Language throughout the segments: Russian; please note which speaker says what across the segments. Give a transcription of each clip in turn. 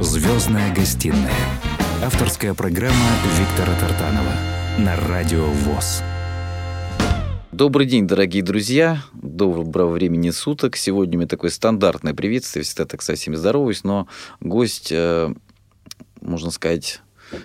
Speaker 1: Звездная гостиная. Авторская программа Виктора Тартанова на Радио ВОЗ.
Speaker 2: Добрый день, дорогие друзья. Доброго времени суток. Сегодня у меня такое стандартное приветствие. Всегда так со всеми здороваюсь, но гость, э, можно сказать,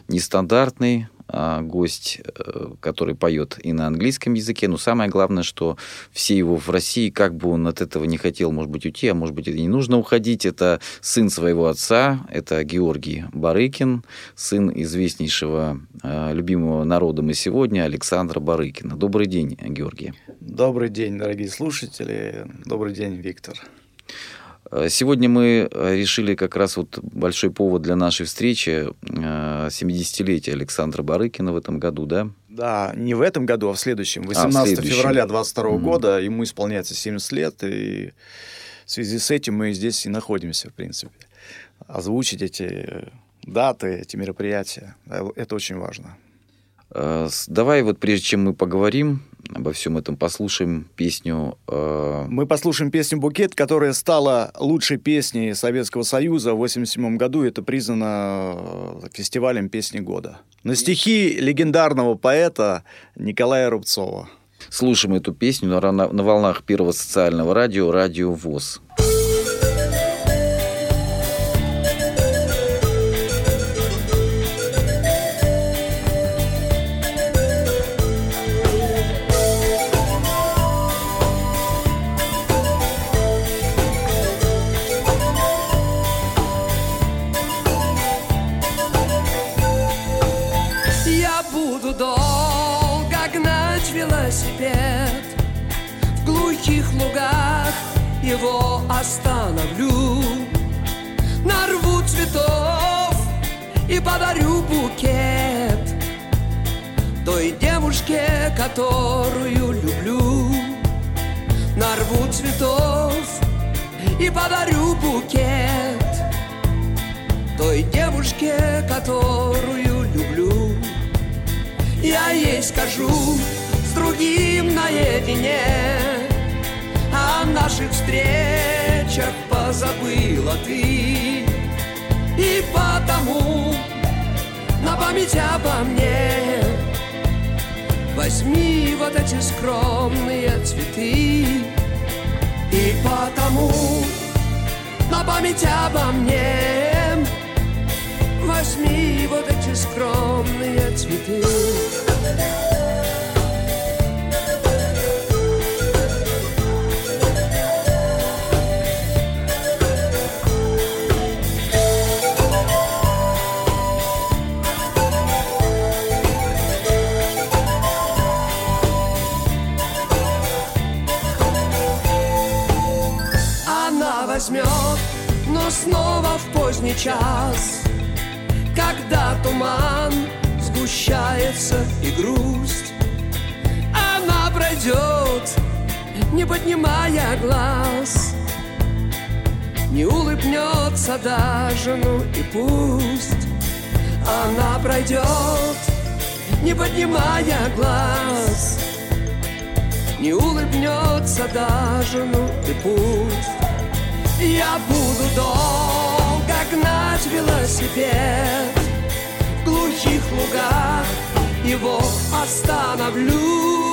Speaker 2: нестандартный, гость, э, который поет и на английском языке. Но самое главное, что все его в России, как бы он от этого не хотел, может быть, уйти, а может быть, это не нужно уходить. Это сын своего отца, это Георгий Барыкин, сын известнейшего, э, любимого народом и сегодня Александра Барыкина. Добрый день, Георгий.
Speaker 3: Добрый день, дорогие слушатели. Добрый день, Виктор.
Speaker 2: Э, сегодня мы э, решили как раз вот большой повод для нашей встречи 70-летие э, Александра Барыкина в этом году, да?
Speaker 3: Да, не в этом году, а в следующем. 18 а, в следующем. февраля 22 mm-hmm. года ему исполняется 70 лет, и в связи с этим мы здесь и находимся, в принципе. Озвучить эти даты, эти мероприятия, это очень важно.
Speaker 2: Давай вот прежде чем мы поговорим обо всем этом послушаем песню.
Speaker 3: Э... Мы послушаем песню «Букет», которая стала лучшей песней Советского Союза в 1987 году. Это признано э, фестивалем песни года. На стихи легендарного поэта Николая Рубцова.
Speaker 2: Слушаем эту песню на, на, на волнах первого социального радио «Радио ВОЗ».
Speaker 4: Его остановлю. Нарву цветов и подарю букет Той девушке, которую люблю. Нарву цветов и подарю букет Той девушке, которую люблю. Я ей скажу с другим наедине. О наших встречах позабыла ты. И потому на память обо мне Возьми вот эти скромные цветы. И потому на память обо мне Возьми вот эти скромные цветы снова в поздний час, когда туман сгущается и грусть, она пройдет, не поднимая глаз, не улыбнется даже, ну и пусть она пройдет, не поднимая глаз, не улыбнется даже, ну и пусть. Я буду долго гнать велосипед В глухих лугах. Его остановлю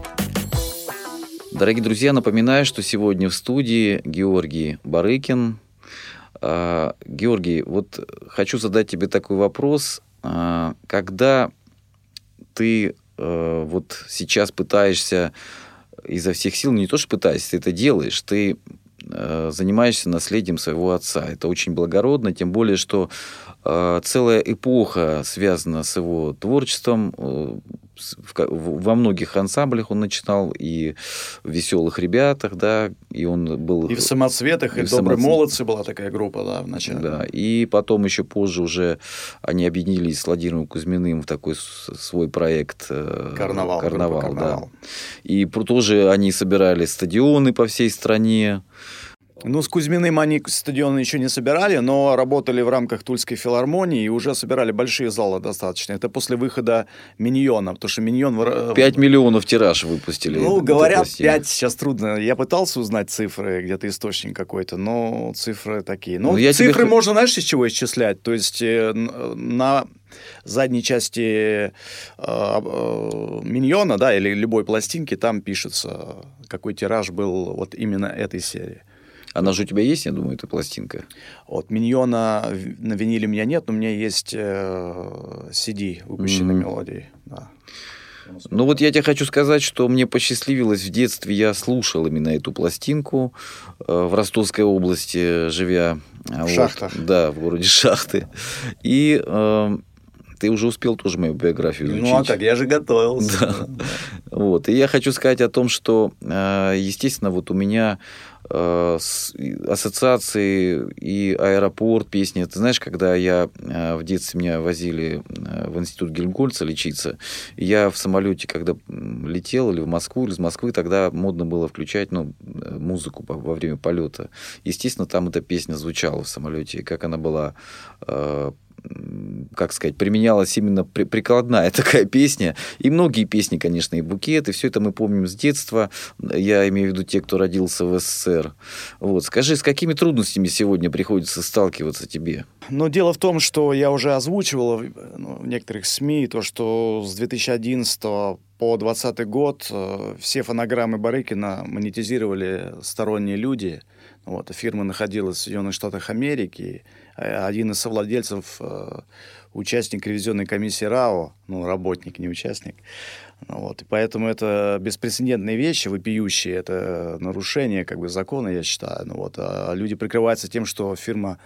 Speaker 2: Дорогие друзья, напоминаю, что сегодня в студии Георгий Барыкин. А, Георгий, вот хочу задать тебе такой вопрос. А, когда ты э, вот сейчас пытаешься изо всех сил, не то что пытаешься, ты это делаешь, ты э, занимаешься наследием своего отца. Это очень благородно, тем более, что э, целая эпоха связана с его творчеством. Во многих ансамблях он начинал, и в «Веселых ребятах», да, и он был...
Speaker 3: И в «Самоцветах», и, и в «Добрые самоцвет... молодцы» была такая группа, да, в начале.
Speaker 2: Да, и потом еще позже уже они объединились с Владимиром Кузьминым в такой свой проект
Speaker 3: э, «Карнавал».
Speaker 2: «Карнавал», «Карнавал». да. И тоже они собирали стадионы по всей стране,
Speaker 3: ну, с Кузьминым они стадионы еще не собирали, но работали в рамках Тульской филармонии и уже собирали большие залы достаточно. Это после выхода «Миньона», потому что «Миньон...»
Speaker 2: 5 миллионов тираж выпустили.
Speaker 3: Ну, говорят, 5 сейчас трудно. Я пытался узнать цифры, где-то источник какой-то, но цифры такие. Ну, ну цифры тебе... можно, знаешь, из чего исчислять? То есть э, на задней части э, э, миньона, да, или любой пластинки, там пишется, какой тираж был вот именно этой серии.
Speaker 2: Она же у тебя есть, я думаю, эта пластинка?
Speaker 3: Вот, Миньона на виниле у меня нет, но у меня есть э, CD, выпущенной mm-hmm. мелодии. Да.
Speaker 2: Ну вот я тебе хочу сказать, что мне посчастливилось в детстве, я слушал именно эту пластинку э, в Ростовской области, живя.
Speaker 3: В вот, Шахтах.
Speaker 2: Да, в городе Шахты. И э, ты уже успел тоже мою биографию изучить.
Speaker 3: Ну, а как, я же готовился.
Speaker 2: Да. Вот. И я хочу сказать о том, что, э, естественно, вот у меня э, ассоциации и аэропорт, песни. Ты знаешь, когда я э, в детстве меня возили в институт Гельмгольца лечиться, я в самолете, когда летел или в Москву, или из Москвы, тогда модно было включать ну, музыку во время полета. Естественно, там эта песня звучала в самолете, и как она была как сказать, применялась именно при, прикладная такая песня. И многие песни, конечно, и букет, и все это мы помним с детства. Я имею в виду те, кто родился в СССР. Вот. Скажи, с какими трудностями сегодня приходится сталкиваться тебе?
Speaker 3: Ну, дело в том, что я уже озвучивал ну, в некоторых СМИ то, что с 2011 по 2020 год э, все фонограммы Барыкина монетизировали сторонние люди. Вот, фирма находилась в Соединенных Штатах Америки, Э, один из совладельцев, э, участник ревизионной комиссии РАО, ну, работник, не участник. Ну вот, и поэтому это беспрецедентные вещи, вопиющие, это нарушение как бы закона, я считаю. Ну, вот, а люди прикрываются тем, что фирма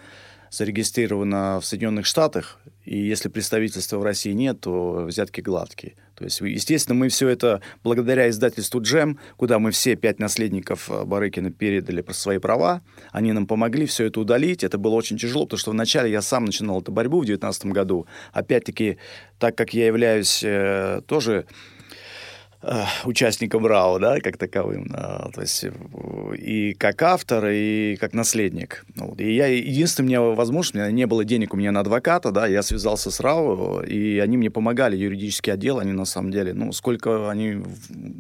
Speaker 3: зарегистрирована в Соединенных Штатах, и если представительства в России нет, то взятки гладкие. То есть, естественно, мы все это благодаря издательству «Джем», куда мы все пять наследников э, Барыкина передали свои права, они нам помогли все это удалить. Это было очень тяжело, потому что вначале я сам начинал эту борьбу в 2019 году. Опять-таки, так как я являюсь э, тоже участником РАО, да, как таковым, а, то есть и как автор, и как наследник. И я, единственное, мне возможность, у меня не было денег у меня на адвоката, да, я связался с РАО, и они мне помогали, юридический отдел, они на самом деле, ну, сколько они,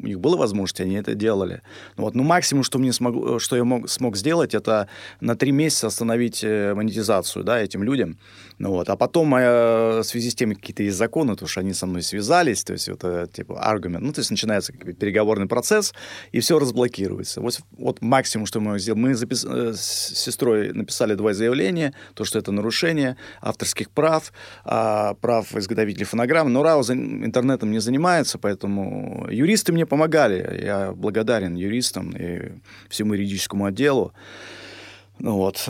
Speaker 3: у них было возможности, они это делали. Ну, вот, ну, максимум, что, мне смог, что я мог, смог сделать, это на три месяца остановить э, монетизацию, да, этим людям. Ну, вот. А потом, в связи с тем, какие-то есть законы, потому что они со мной связались, то есть это, типа, аргумент, ну, то есть начинается как бы, переговорный процесс, и все разблокируется. Вот, вот максимум, что мы сделали, мы запис... Э, с сестрой написали два заявления, то, что это нарушение авторских прав, а, прав изготовителей фонограмм, но РАО интернетом не занимается, поэтому юристы мне помогали, я благодарен юристам и всему юридическому отделу. Ну, вот.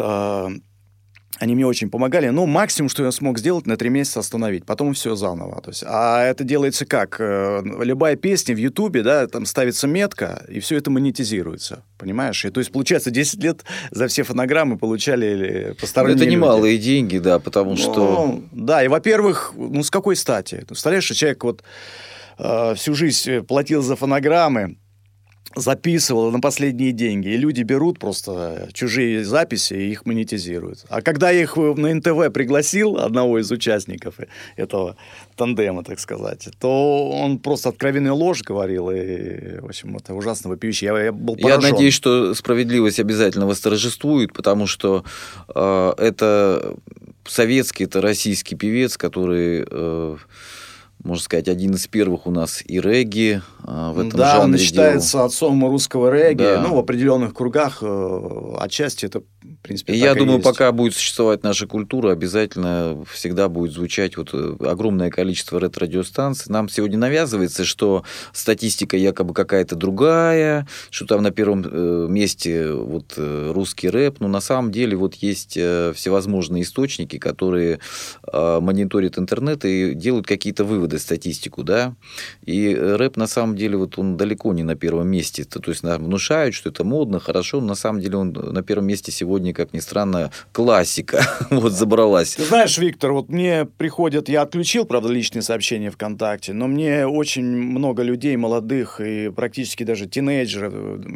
Speaker 3: Они мне очень помогали. Ну, максимум, что я смог сделать, на три месяца остановить. Потом все заново. То есть, а это делается как? Э, любая песня в Ютубе, да, там ставится метка, и все это монетизируется. Понимаешь? И, то есть, получается, 10 лет за все фонограммы получали посторонние
Speaker 2: Это немалые люди. деньги, да, потому ну, что...
Speaker 3: Да, и, во-первых, ну, с какой стати? Представляешь, что человек вот э, всю жизнь платил за фонограммы, записывала на последние деньги. И люди берут просто чужие записи и их монетизируют. А когда я их на НТВ пригласил, одного из участников этого тандема, так сказать, то он просто откровенную ложь говорил. И, в общем, это ужасно вопиюще. Я, я был поражен.
Speaker 2: Я надеюсь, что справедливость обязательно восторжествует, потому что э, это советский, это российский певец, который... Э, можно сказать, один из первых у нас и регги
Speaker 3: а, в этом да, жанре. Да, он считается делал. отцом русского регги. Да. Ну, в определенных кругах э, отчасти это, в принципе,
Speaker 2: и Я думаю, есть. пока будет существовать наша культура, обязательно всегда будет звучать вот э, огромное количество ретро-радиостанций. Нам сегодня навязывается, что статистика якобы какая-то другая, что там на первом э, месте вот русский рэп. Но на самом деле вот есть всевозможные источники, которые мониторят интернет и делают какие-то выводы выводы, статистику, да, и рэп на самом деле вот он далеко не на первом месте, то есть нам внушают, что это модно, хорошо, но на самом деле он на первом месте сегодня, как ни странно, классика вот забралась.
Speaker 3: Ты знаешь, Виктор, вот мне приходят, я отключил, правда, личные сообщения ВКонтакте, но мне очень много людей молодых и практически даже тинейджеров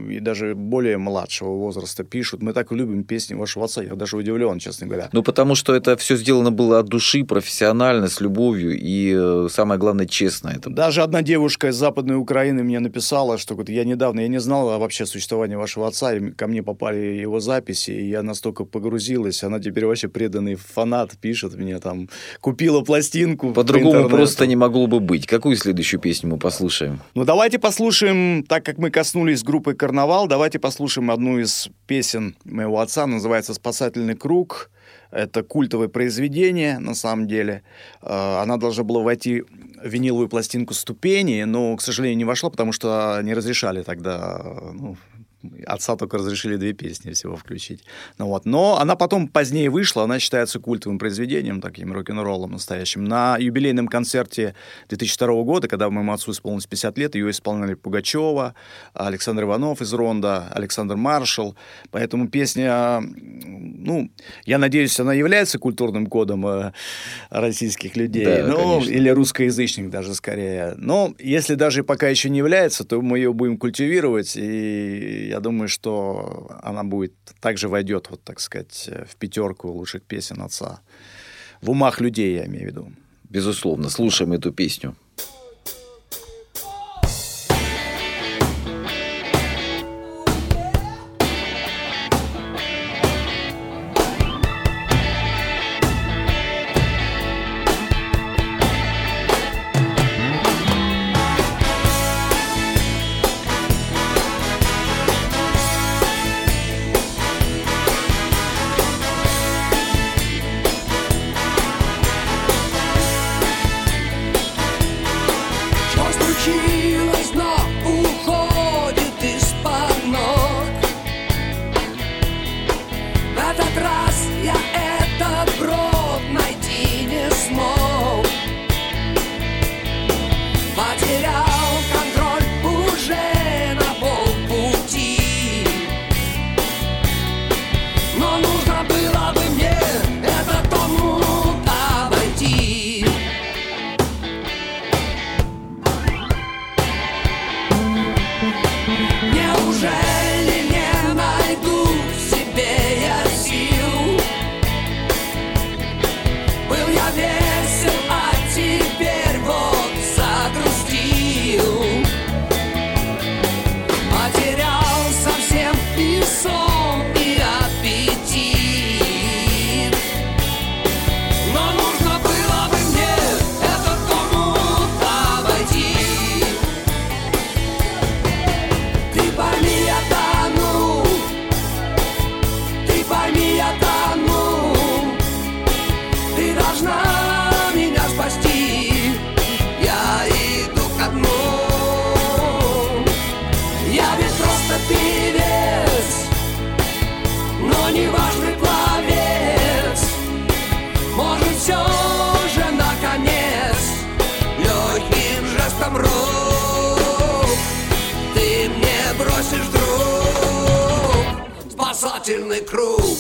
Speaker 3: и даже более младшего возраста пишут, мы так любим песни вашего отца, я даже удивлен, честно говоря.
Speaker 2: Ну, потому что это все сделано было от души, профессионально, с любовью, и э, самое главное, честно. Это...
Speaker 3: Даже одна девушка из Западной Украины мне написала, что вот я недавно, я не знал вообще существования вашего отца, и ко мне попали его записи, и я настолько погрузилась, она теперь вообще преданный фанат, пишет мне там, купила пластинку.
Speaker 2: По-другому по просто не могло бы быть. Какую следующую песню мы послушаем?
Speaker 3: Ну, давайте послушаем, так как мы коснулись группы «Карнавал», давайте послушаем одну из песен моего отца, называется «Спасательный круг». Это культовое произведение, на самом деле. А, она должна была войти виниловую пластинку «Ступени», но, к сожалению, не вошла, потому что не разрешали тогда ну, Отца только разрешили две песни всего включить. Ну, вот. Но она потом позднее вышла, она считается культовым произведением, таким рок-н-роллом настоящим. На юбилейном концерте 2002 года, когда моему отцу исполнилось 50 лет, ее исполняли Пугачева, Александр Иванов из Ронда, Александр Маршал. Поэтому песня, ну, я надеюсь, она является культурным кодом э, российских людей. Да, ну, или русскоязычных даже скорее. Но если даже пока еще не является, то мы ее будем культивировать и я думаю, что она будет также войдет, вот так сказать, в пятерку лучших песен отца. В умах людей, я имею в виду.
Speaker 2: Безусловно, слушаем эту песню.
Speaker 4: minha vez. Спасательный круг.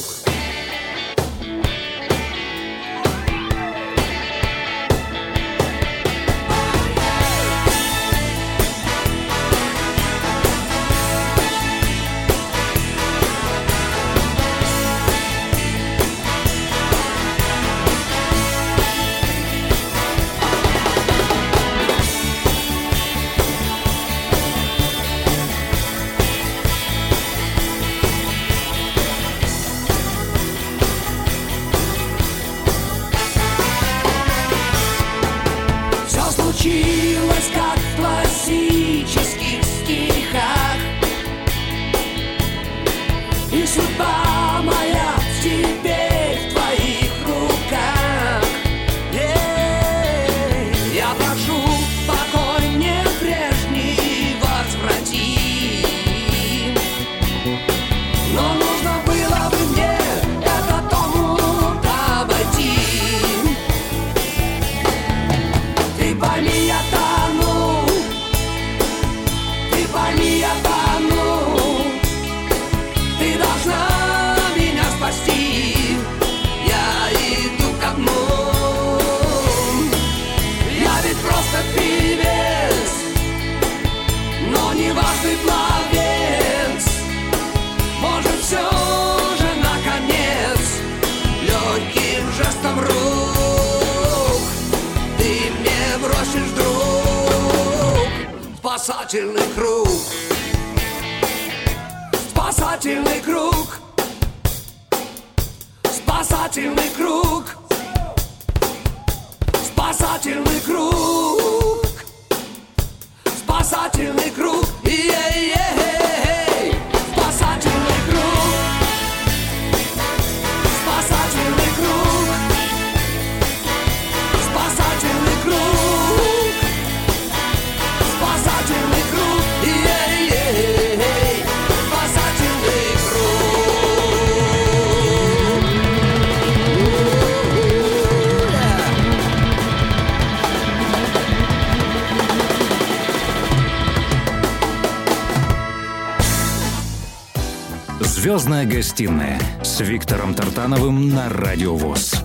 Speaker 1: «Звездная гостиная» с Виктором Тартановым на Радио ВОЗ.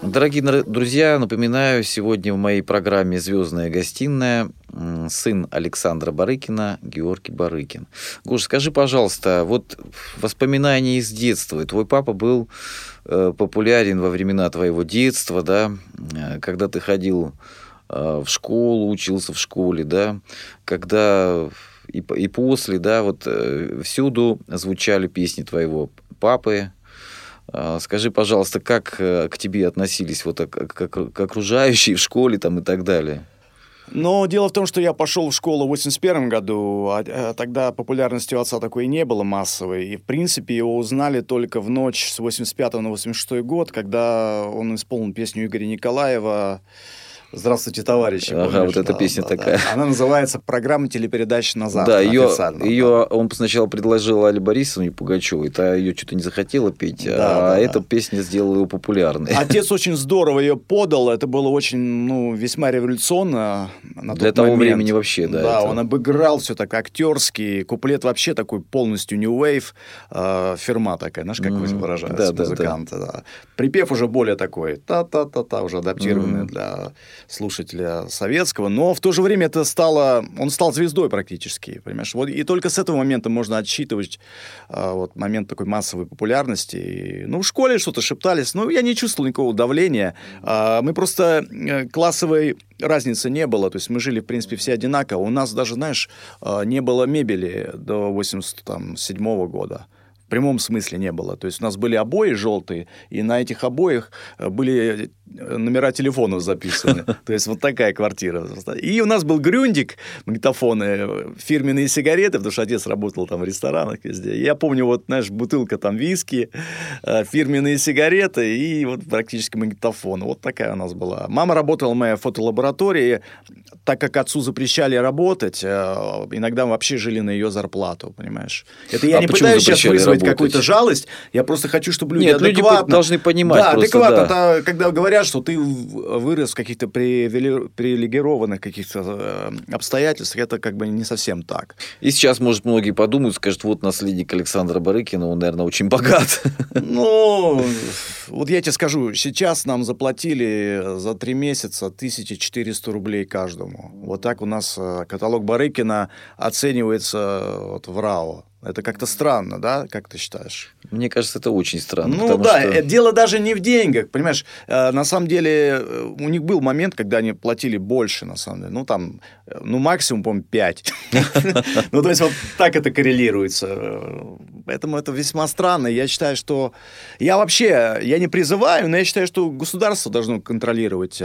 Speaker 2: Дорогие друзья, напоминаю, сегодня в моей программе «Звездная гостиная» сын Александра Барыкина, Георгий Барыкин. Гош, скажи, пожалуйста, вот воспоминания из детства. Твой папа был э, популярен во времена твоего детства, да, э, когда ты ходил э, в школу, учился в школе, да, когда и, и после, да, вот э, всюду звучали песни твоего папы. Э, скажи, пожалуйста, как э, к тебе относились вот как, к окружающие в школе там и так далее?
Speaker 3: Но дело в том, что я пошел в школу в 81 году, а, а тогда популярности у отца такой не было массовой. И, в принципе, его узнали только в ночь с 85 на 86 год, когда он исполнил песню Игоря Николаева Здравствуйте, товарищи.
Speaker 2: Ага, помнишь? вот эта да, песня
Speaker 3: да,
Speaker 2: такая.
Speaker 3: Да. Она называется «Программа телепередач назад».
Speaker 2: Да, ее, ее он сначала предложил Али Борисовне Пугачевой, та ее что-то не захотела петь, да, а да, эта да. песня сделала ее популярной.
Speaker 3: Отец очень здорово ее подал, это было очень, ну, весьма революционно на
Speaker 2: Для того момент. времени вообще, да.
Speaker 3: Да, это... он обыграл все так актерский, куплет вообще такой полностью new wave, э, фирма такая, знаешь, как mm-hmm. выражаются да, музыканты. Да, да. Да. Припев уже более такой, та-та-та-та, уже адаптированный mm-hmm. для слушателя советского, но в то же время это стало, он стал звездой практически, понимаешь? Вот, и только с этого момента можно отсчитывать а, вот, момент такой массовой популярности. И, ну, в школе что-то шептались, но я не чувствовал никакого давления. А, мы просто э, классовой разницы не было, то есть мы жили, в принципе, все одинаково. У нас даже, знаешь, а, не было мебели до 87 -го года прямом смысле не было. То есть у нас были обои желтые, и на этих обоях э, были номера телефонов записаны. То есть вот такая квартира. И у нас был грюндик, магнитофоны, фирменные сигареты, потому что отец работал там в ресторанах везде. Я помню, вот, знаешь, бутылка там виски, э, фирменные сигареты и вот практически магнитофон. Вот такая у нас была. Мама работала в моей фотолаборатории. Так как отцу запрещали работать, э, иногда мы вообще жили на ее зарплату, понимаешь? Это я а не пытаюсь сейчас вызвать какую-то жалость. Я просто хочу, чтобы люди
Speaker 2: Нет,
Speaker 3: адекватно...
Speaker 2: люди должны понимать
Speaker 3: Да,
Speaker 2: просто,
Speaker 3: адекватно.
Speaker 2: да.
Speaker 3: Это, когда говорят, что ты вырос в каких-то привилегированных каких-то э, обстоятельствах, это как бы не совсем так.
Speaker 2: И сейчас, может, многие подумают, скажут, вот наследник Александра Барыкина, он, наверное, очень богат.
Speaker 3: Ну, вот я тебе скажу, сейчас нам заплатили за три месяца 1400 рублей каждому. Вот так у нас э, каталог Барыкина оценивается э, вот в РАО. Это как-то странно, да? Как ты считаешь?
Speaker 2: Мне кажется, это очень странно.
Speaker 3: Ну да,
Speaker 2: что...
Speaker 3: Э, дело даже не в деньгах, понимаешь? Э, на самом деле э, у них был момент, когда они платили больше, на самом деле. Ну там, ну максимум, по-моему, 5. Ну то есть вот так это коррелируется. Поэтому это весьма странно. Я считаю, что... Я вообще, я не призываю, но я считаю, что государство должно контролировать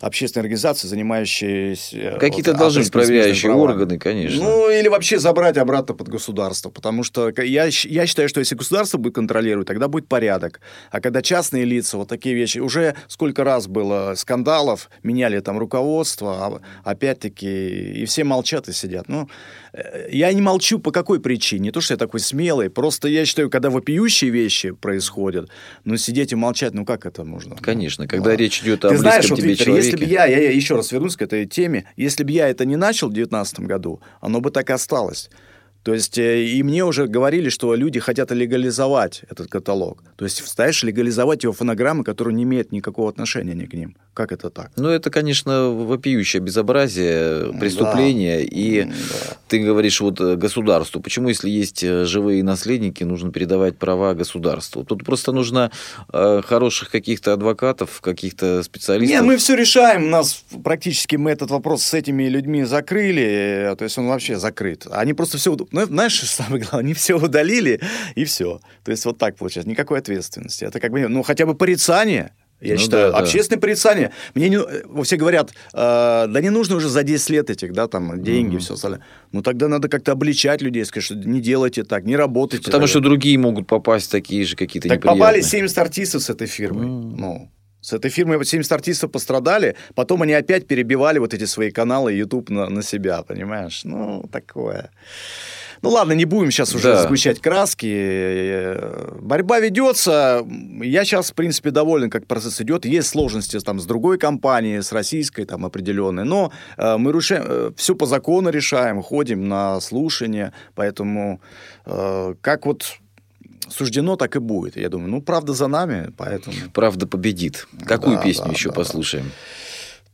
Speaker 3: общественные организации, занимающиеся...
Speaker 2: Какие-то должны проверяющие органы, конечно.
Speaker 3: Ну или вообще забрать обратно под государство государства, потому что я, я считаю, что если государство будет контролировать, тогда будет порядок. А когда частные лица, вот такие вещи, уже сколько раз было скандалов, меняли там руководство, а, опять-таки, и все молчат и сидят. Ну, э, я не молчу по какой причине, не то, что я такой смелый, просто я считаю, когда вопиющие вещи происходят, ну, сидеть и молчать, ну, как это можно?
Speaker 2: Конечно, когда да. речь идет о
Speaker 3: Ты знаешь, вот,
Speaker 2: тебе
Speaker 3: Виктор,
Speaker 2: человеке.
Speaker 3: если бы я, я, я еще раз вернусь к этой теме, если бы я это не начал в 2019 году, оно бы так и осталось. То есть, э, и мне уже говорили, что люди хотят легализовать этот каталог. То есть, знаешь, легализовать его фонограммы, которые не имеют никакого отношения ни к ним. Как это так?
Speaker 2: Ну, это, конечно, вопиющее безобразие, преступление. Да. И да. ты говоришь, вот э, государству. Почему, если есть э, живые наследники, нужно передавать права государству? Тут просто нужно э, хороших каких-то адвокатов, каких-то специалистов.
Speaker 3: Нет, мы все решаем. У нас практически мы этот вопрос с этими людьми закрыли. То есть, он вообще закрыт. Они просто все... Ну, знаешь, самое главное, они все удалили, и все. То есть, вот так получается. Никакой ответственности. Это как бы, ну, хотя бы порицание. Я ну, считаю, да, общественное да. порицание. Мне не, все говорят, э, да не нужно уже за 10 лет этих, да, там, деньги, mm-hmm. все остальное. Ну, тогда надо как-то обличать людей, сказать, что не делайте так, не работайте.
Speaker 2: Потому
Speaker 3: так.
Speaker 2: что другие могут попасть такие же какие-то
Speaker 3: Так попали 70 артистов с этой фирмой. Mm-hmm. Ну, с этой фирмой 70 артистов пострадали, потом они опять перебивали вот эти свои каналы YouTube на, на себя, понимаешь? Ну, такое. Ну ладно, не будем сейчас уже да. сгущать краски. Борьба ведется. Я сейчас, в принципе, доволен, как процесс идет. Есть сложности там с другой компанией, с российской там определенные, но э, мы решаем, э, все по закону решаем, ходим на слушания, поэтому э, как вот суждено, так и будет. Я думаю, ну, правда за нами, поэтому...
Speaker 2: Правда победит. Какую да, песню да, еще да, послушаем? Да.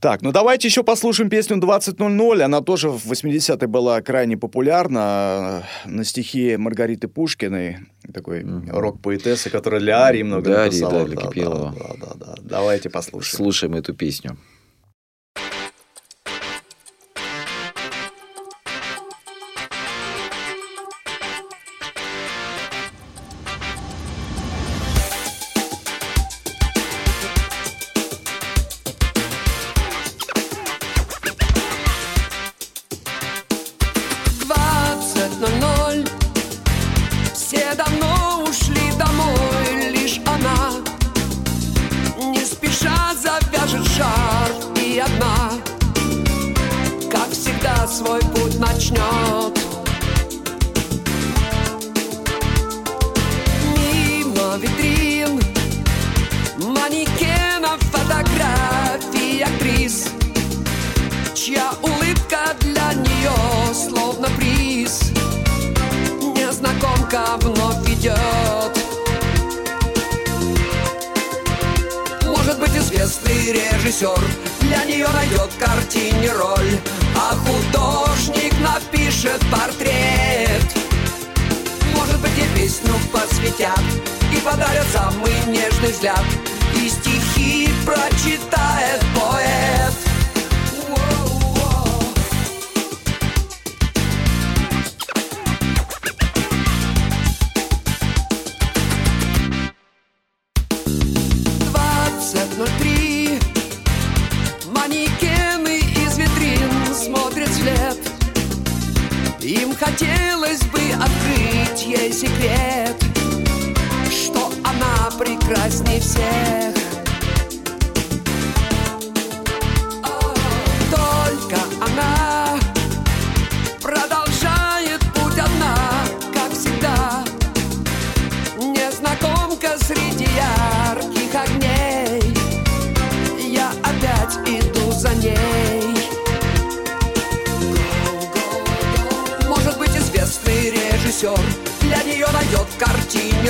Speaker 3: Так, ну давайте еще послушаем песню 20.00. Она тоже в 80-е была крайне популярна на стихи Маргариты Пушкиной, такой mm-hmm. рок-поэтессы, которая для Арии много
Speaker 2: для
Speaker 3: написала.
Speaker 2: Арии, да, для Кипелова.
Speaker 3: Да, да, да, да. Давайте послушаем.
Speaker 2: Слушаем эту песню.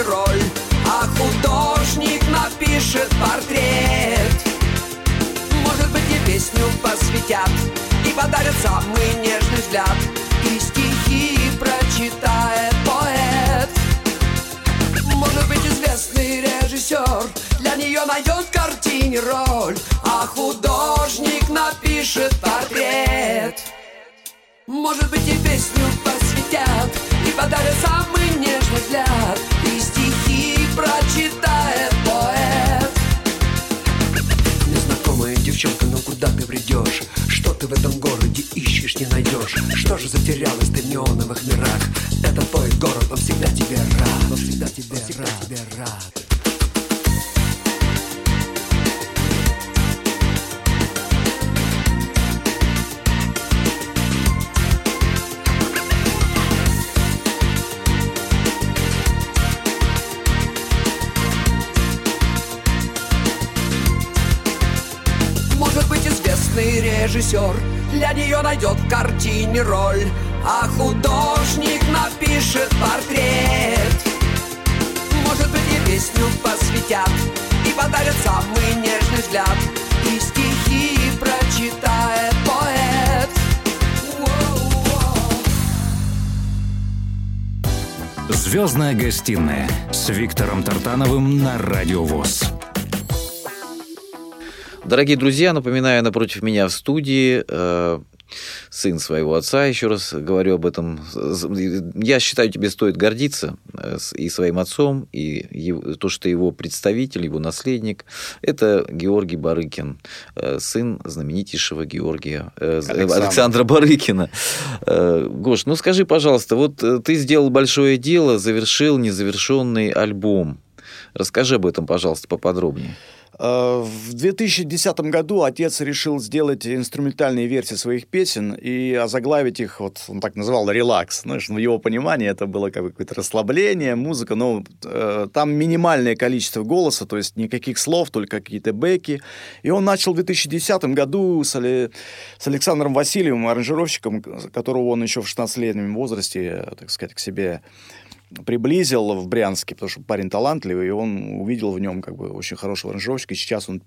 Speaker 4: Роль, а художник напишет портрет. Может быть и песню посвятят, и подарят самый нежный взгляд, и стихи прочитает поэт. Может быть известный режиссер для нее найдет в картине роль, а художник напишет портрет. Может быть и песню посвятят И подарят самый нежный взгляд прочитает поэт Незнакомая девчонка, ну куда ты бредешь? Что ты в этом городе ищешь, не найдешь? Что же затерялась ты в неоновых мирах? Это твой город, он всегда тебе рад Он всегда тебе, всегда рад. тебе рад режиссер для нее найдет в картине роль, а художник напишет портрет. Может быть и песню посвятят, и подарят самый нежный взгляд, и стихи прочитает поэт.
Speaker 1: Звездная гостиная с Виктором Тартановым на Радиовоз.
Speaker 2: Дорогие друзья, напоминаю, напротив меня в студии э, сын своего отца, еще раз говорю об этом. Я считаю, тебе стоит гордиться э, и своим отцом, и его, то, что его представитель, его наследник, это Георгий Барыкин, э, сын знаменитейшего Георгия Александр. Александра Барыкина. Гош, ну скажи, пожалуйста, вот ты сделал большое дело, завершил незавершенный альбом. Расскажи об этом, пожалуйста, поподробнее.
Speaker 3: Э, в 2010 году отец решил сделать инструментальные версии своих песен и озаглавить их, вот он так называл, релакс. Знаешь, в его понимании это было как бы какое-то расслабление, музыка, но э, там минимальное количество голоса, то есть никаких слов, только какие-то бэки. И он начал в 2010 году с, Али, с Александром Васильевым, аранжировщиком, которого он еще в 16-летнем возрасте, так сказать, к себе приблизил в Брянске, потому что парень талантливый, и он увидел в нем как бы очень хорошего аранжировщика, и сейчас он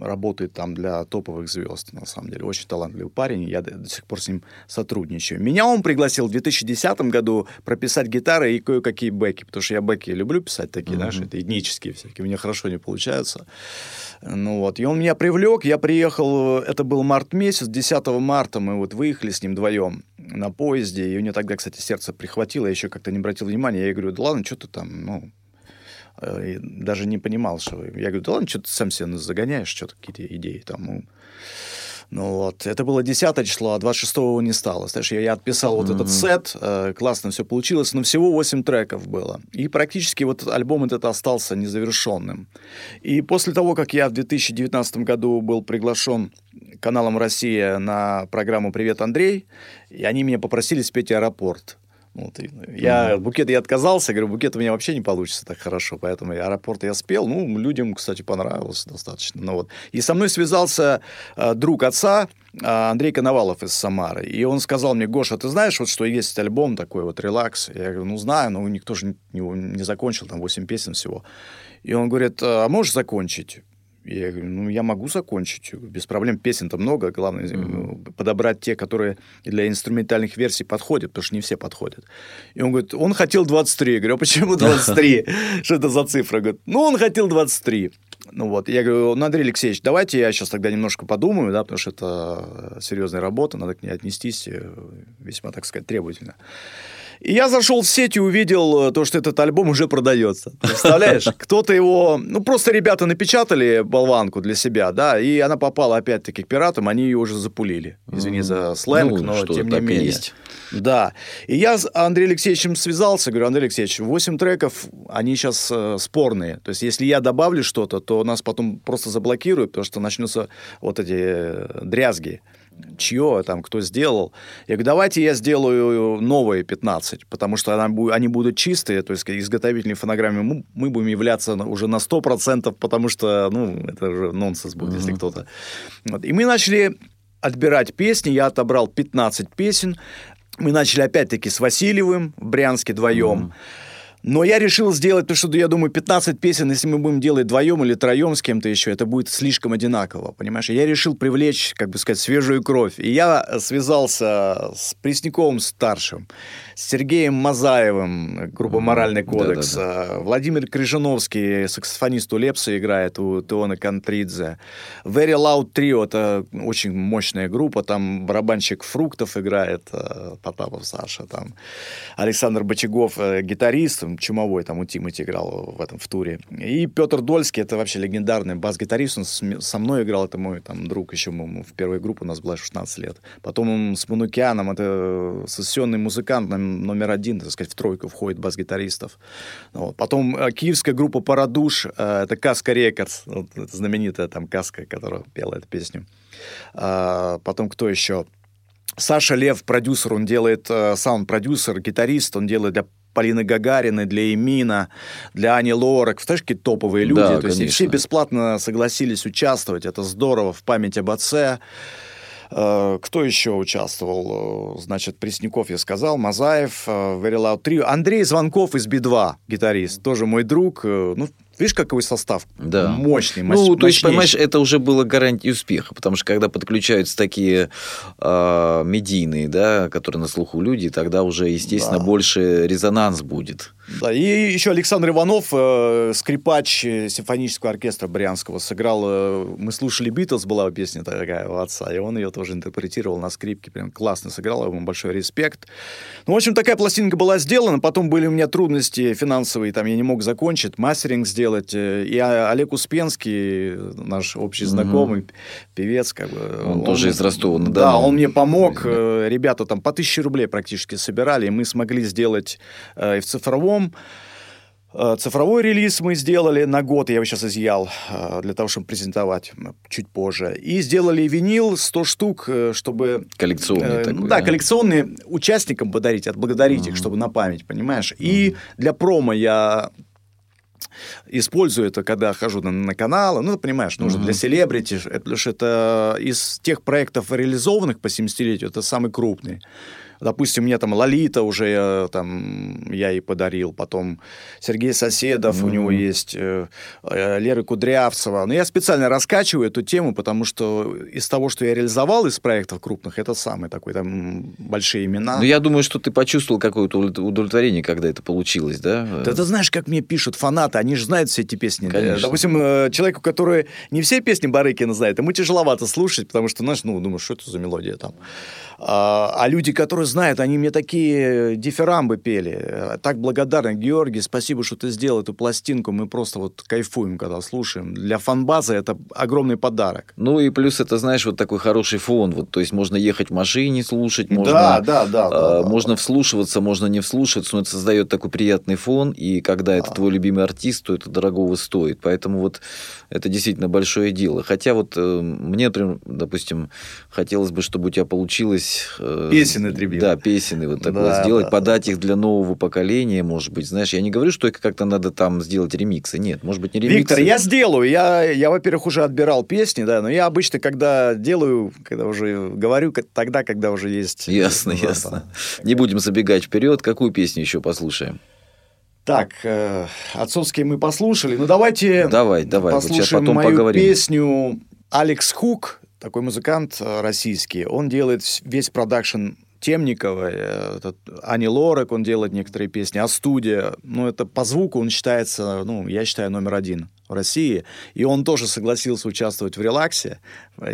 Speaker 3: работает там для топовых звезд, на самом деле. Очень талантливый парень, я до, до сих пор с ним сотрудничаю. Меня он пригласил в 2010 году прописать гитары и кое-какие бэки, потому что я бэки люблю писать такие, mm-hmm. знаешь, это этнические всякие, у меня хорошо не получаются. Ну вот, и он меня привлек, я приехал, это был март месяц, 10 марта мы вот выехали с ним вдвоем на поезде, и у меня тогда, кстати, сердце прихватило, я еще как-то не обратил внимания, я ей говорю, да ладно, что ты там, ну, э, даже не понимал, что... Я говорю, да ладно, что ты сам себе загоняешь, что-то какие-то идеи там. Ну, ну вот, это было 10 число, а 26-го не стало. Знаешь, я, я отписал mm-hmm. вот этот сет, э, классно все получилось, но всего 8 треков было. И практически вот альбом этот остался незавершенным. И после того, как я в 2019 году был приглашен каналом «Россия» на программу «Привет, Андрей», и они меня попросили спеть «Аэропорт». Вот, я букет я отказался, говорю, букет у меня вообще не получится так хорошо, поэтому аэропорт я спел, ну, людям, кстати, понравилось достаточно. Ну, вот. И со мной связался э, друг отца, э, Андрей Коновалов из Самары, и он сказал мне, Гоша, ты знаешь, вот, что есть альбом такой вот «Релакс»? Я говорю, ну, знаю, но никто же не, не закончил, там 8 песен всего. И он говорит, а можешь закончить? Я говорю, ну, я могу закончить, без проблем, песен-то много, главное mm-hmm. подобрать те, которые для инструментальных версий подходят, потому что не все подходят. И он говорит, он хотел 23. Я говорю, а почему 23? Что это за цифра? Говорит, ну, он хотел 23. Ну вот, я говорю, ну, Андрей Алексеевич, давайте я сейчас тогда немножко подумаю, да, потому что это серьезная работа, надо к ней отнестись э, весьма, так сказать, требовательно. И я зашел в сеть и увидел э, то, что этот альбом уже продается. Представляешь? Кто-то его... Ну, просто ребята напечатали болванку для себя, да, и она попала опять-таки к пиратам, они ее уже запулили. Извини за сленг, ну, но тем не менее. Есть. Да. И я с Андреем Алексеевичем связался, говорю, Андрей Алексеевич, 8 треков, они сейчас э, спорные. То есть, если я добавлю что-то, то нас потом просто заблокируют, потому что начнутся вот эти э, дрязги чье, там, кто сделал. Я говорю, давайте я сделаю новые 15, потому что она, они будут чистые, то есть изготовительной фонограмме мы, мы будем являться уже на 100%, потому что, ну, это же нонсенс будет, mm-hmm. если кто-то... Вот. И мы начали отбирать песни, я отобрал 15 песен, Мы начали опять-таки с Васильевым в Брянске вдвоем. Mm-hmm. Но я решил сделать, потому что, я думаю, 15 песен, если мы будем делать вдвоем или троем с кем-то еще, это будет слишком одинаково, понимаешь? я решил привлечь, как бы сказать, свежую кровь. И я связался с Пресняковым-старшим, с Сергеем Мазаевым, группа «Моральный кодекс», да, да, да. Владимир Крыжановский, саксофонист у Лепса играет, у Теона Контридзе. Very Loud Trio, это очень мощная группа, там барабанщик Фруктов играет, э, Потапов Саша, там Александр Бочагов, э, гитарист, Чумовой там у Тимати играл в этом в туре. И Петр Дольский, это вообще легендарный бас-гитарист, он со мной играл, это мой там друг еще, мы в первой группе у нас было 16 лет. Потом он с Манукианом, это сессионный музыкант номер один, так сказать, в тройку входит бас-гитаристов. Вот. Потом э, киевская группа Парадуш, э, это Каска Рекордс, вот, знаменитая там Каска, которая пела эту песню. А, потом кто еще? Саша Лев, продюсер, он делает э, саунд-продюсер, гитарист, он делает для Полины Гагариной, для Эмина, для Ани Лорак. Знаешь, какие топовые люди. Да, То конечно. есть все бесплатно согласились участвовать. Это здорово в память об отце. Э, кто еще участвовал? Э, значит, Пресняков я сказал, Мазаев, э, Very Loud Trio. Андрей Звонков из Би-2, гитарист, тоже мой друг. Ну, Видишь, какой состав?
Speaker 2: Да.
Speaker 3: Мощный,
Speaker 2: мощный. Ну, то есть, понимаешь, это уже было гарантией успеха, потому что когда подключаются такие э, медийные, да, которые на слуху люди, тогда уже, естественно, да. больше резонанс будет.
Speaker 3: Да, и еще Александр Иванов, э, скрипач э, симфонического оркестра Брянского, сыграл... Э, мы слушали «Битлз», была песня такая у отца, и он ее тоже интерпретировал на скрипке, прям классно сыграл, ему большой респект. Ну, в общем, такая пластинка была сделана, потом были у меня трудности финансовые, там я не мог закончить, мастеринг сделать, э, и Олег Успенский, наш общий знакомый, угу. певец, как бы...
Speaker 2: Он, он тоже из Ростова,
Speaker 3: да? Да, он мне помог, э, ребята там по тысяче рублей практически собирали, и мы смогли сделать э, и в цифровом цифровой релиз мы сделали на год, я его сейчас изъял, для того, чтобы презентовать чуть позже. И сделали винил 100 штук, чтобы...
Speaker 2: Коллекционный э, такой.
Speaker 3: Да, да, коллекционный участникам подарить, отблагодарить uh-huh. их, чтобы на память, понимаешь? Uh-huh. И для промо я использую это, когда хожу на, на каналы. Ну, ты понимаешь, нужно uh-huh. для селебрити, потому что это из тех проектов реализованных по 70-летию, это самый крупный. Допустим, мне там Лолита уже я, там, я ей подарил, потом Сергей Соседов, mm-hmm. у него есть э, э, Лера Кудрявцева. Но я специально раскачиваю эту тему, потому что из того, что я реализовал из проектов крупных, это самый такой там большие имена.
Speaker 2: Ну, я думаю, что ты почувствовал какое-то удовлетворение, когда это получилось, да?
Speaker 3: Да ты знаешь, как мне пишут фанаты, они же знают все эти песни. Конечно. Допустим, э, человеку, который не все песни Барыкина знает, ему тяжеловато слушать, потому что, знаешь, ну, думаешь, что это за мелодия там. А, а люди, которые знают, они мне такие дифирамбы пели. Так благодарны. Георгий, спасибо, что ты сделал эту пластинку. Мы просто вот кайфуем, когда слушаем. Для фанбазы это огромный подарок.
Speaker 2: Ну и плюс это, знаешь, вот такой хороший фон. Вот, то есть можно ехать в машине, слушать, можно,
Speaker 3: да, да, да,
Speaker 2: да, можно да. вслушиваться, можно не вслушиваться, но это создает такой приятный фон. И когда да. это твой любимый артист, то это дорогого стоит. Поэтому вот это действительно большое дело. Хотя вот э, мне, например, допустим, хотелось бы, чтобы у тебя получилось...
Speaker 3: Э, песенный трибют.
Speaker 2: Да, песенный вот такой да, сделать, да, подать да. их для нового поколения, может быть. Знаешь, я не говорю, что как-то надо там сделать ремиксы. Нет, может быть, не ремиксы.
Speaker 3: Виктор, я сделаю. Я, я во-первых, уже отбирал песни, да, но я обычно, когда делаю, когда уже говорю, тогда, когда уже есть...
Speaker 2: Ясно, да, ясно. Да. Не будем забегать вперед. Какую песню еще послушаем?
Speaker 3: Так, э, отцовские мы послушали. Ну, давайте
Speaker 2: давай, давай.
Speaker 3: послушаем вот потом мою поговорим. песню Алекс Хук, такой музыкант э, российский. Он делает весь продакшн Темникова, э, этот, Ани Лорак, он делает некоторые песни, а студия, ну, это по звуку он считается, ну, я считаю, номер один в России. И он тоже согласился участвовать в релаксе,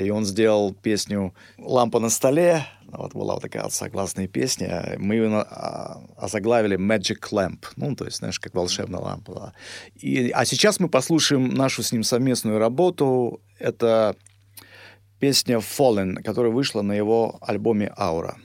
Speaker 3: и он сделал песню «Лампа на столе», вот была вот такая согласная песня. Мы ее а, озаглавили Magic Lamp. Ну, то есть, знаешь, как волшебная лампа. И, а сейчас мы послушаем нашу с ним совместную работу. Это песня Fallen, которая вышла на его альбоме «Аура».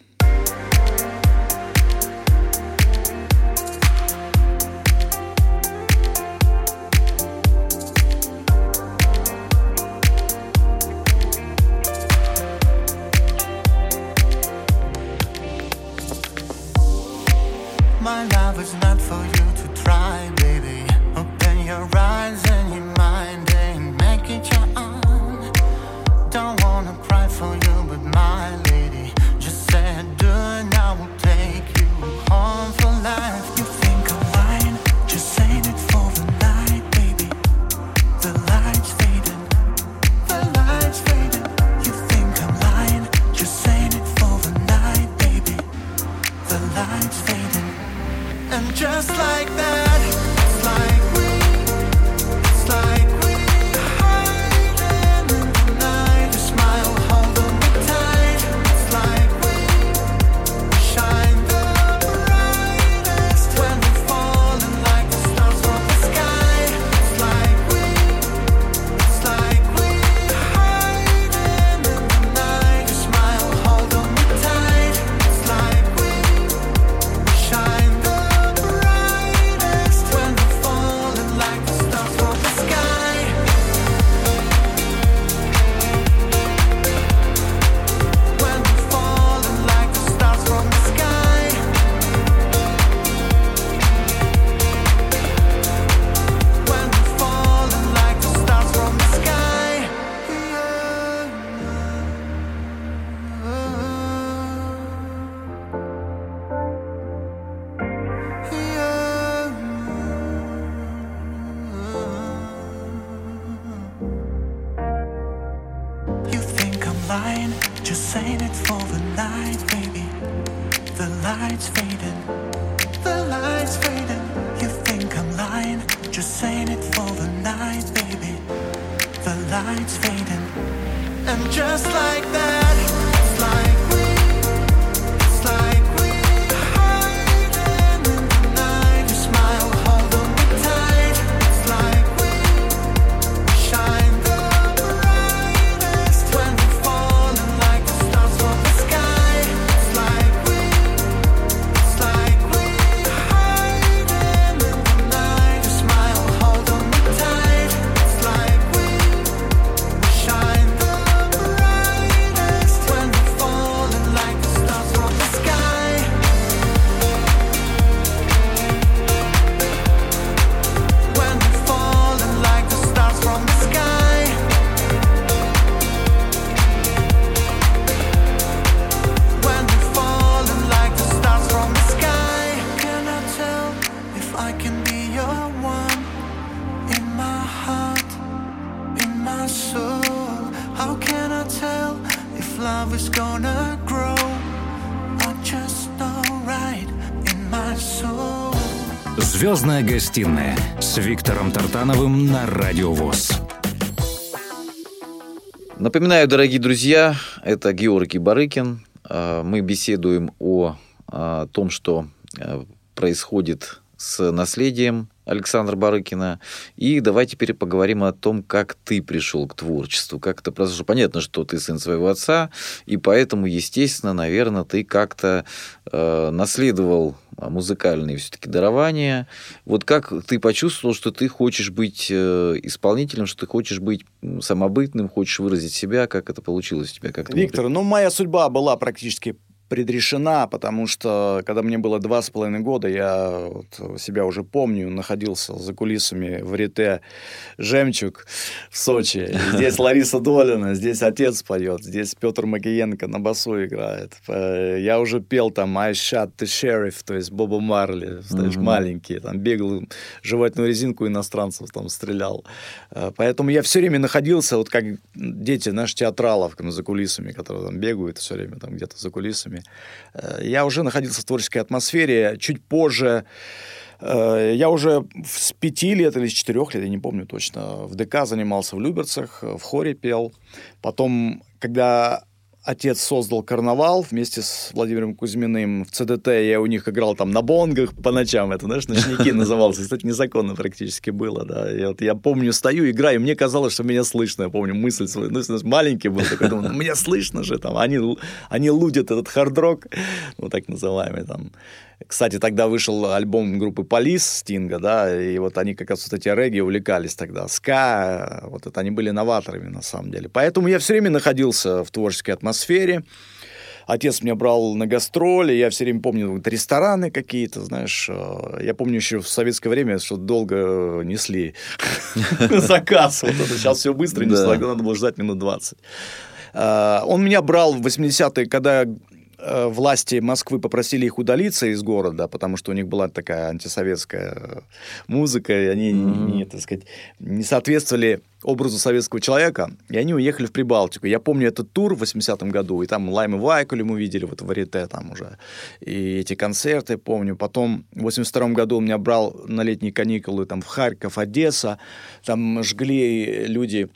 Speaker 5: fading, and just like that, it's like.
Speaker 1: «Звездная гостиная» с Виктором Тартановым на Радио ВОЗ.
Speaker 2: Напоминаю, дорогие друзья, это Георгий Барыкин. А, мы беседуем о, о том, что э, происходит с наследием Александра Барыкина. И давай теперь поговорим о том, как ты пришел к творчеству, как это произошло. Понятно, что ты сын своего отца, и поэтому, естественно, наверное, ты как-то э, наследовал музыкальные все-таки дарования. Вот как ты почувствовал, что ты хочешь быть э, исполнителем, что ты хочешь быть самобытным, хочешь выразить себя, как это получилось у тебя? Как
Speaker 3: Виктор, ну моя судьба была практически предрешена, потому что когда мне было два с половиной года, я вот себя уже помню, находился за кулисами в Рите «Жемчуг» в Сочи. Здесь Лариса Долина, здесь отец поет, здесь Петр Макиенко на басу играет. Э, я уже пел там «I shot the sheriff», то есть Боба Марли, знаешь, mm-hmm. маленький, там бегал, жевательную резинку иностранцев там стрелял. Э, поэтому я все время находился, вот как дети, знаешь, театралов за кулисами, которые там бегают все время там где-то за кулисами. Э, я уже находился в творческой атмосфере. Чуть позже э, я уже с пяти лет или с четырех лет, я не помню точно, в ДК занимался в Люберцах, в хоре пел. Потом, когда отец создал карнавал вместе с Владимиром Кузьминым в ЦДТ. Я у них играл там на бонгах по ночам. Это, знаешь, ночники назывался. Кстати, незаконно практически было, да. И вот я помню, стою, играю, мне казалось, что меня слышно. Я помню мысль свою. Ну, маленький был такой, думаю, ну, меня слышно же там. Они, они лудят этот хард-рок, вот так называемый там. Кстати, тогда вышел альбом группы Полис Стинга, да, и вот они как раз вот эти регги увлекались тогда, ска, вот это они были новаторами на самом деле. Поэтому я все время находился в творческой атмосфере. Отец меня брал на гастроли, я все время помню вот, рестораны какие-то, знаешь. Э, я помню еще в советское время, что долго несли заказ. Вот это сейчас все быстро несло, надо было ждать минут 20. Э, он меня брал в 80-е, когда власти Москвы попросили их удалиться из города, потому что у них была такая антисоветская музыка, и они mm-hmm. не, так сказать, не соответствовали образу советского человека, и они уехали в Прибалтику. Я помню этот тур в 80-м году, и там Лайм и Вайкулю мы видели, вот в Варите там уже, и эти концерты помню. Потом в 82-м году он меня брал на летние каникулы там в Харьков, Одесса, там жгли люди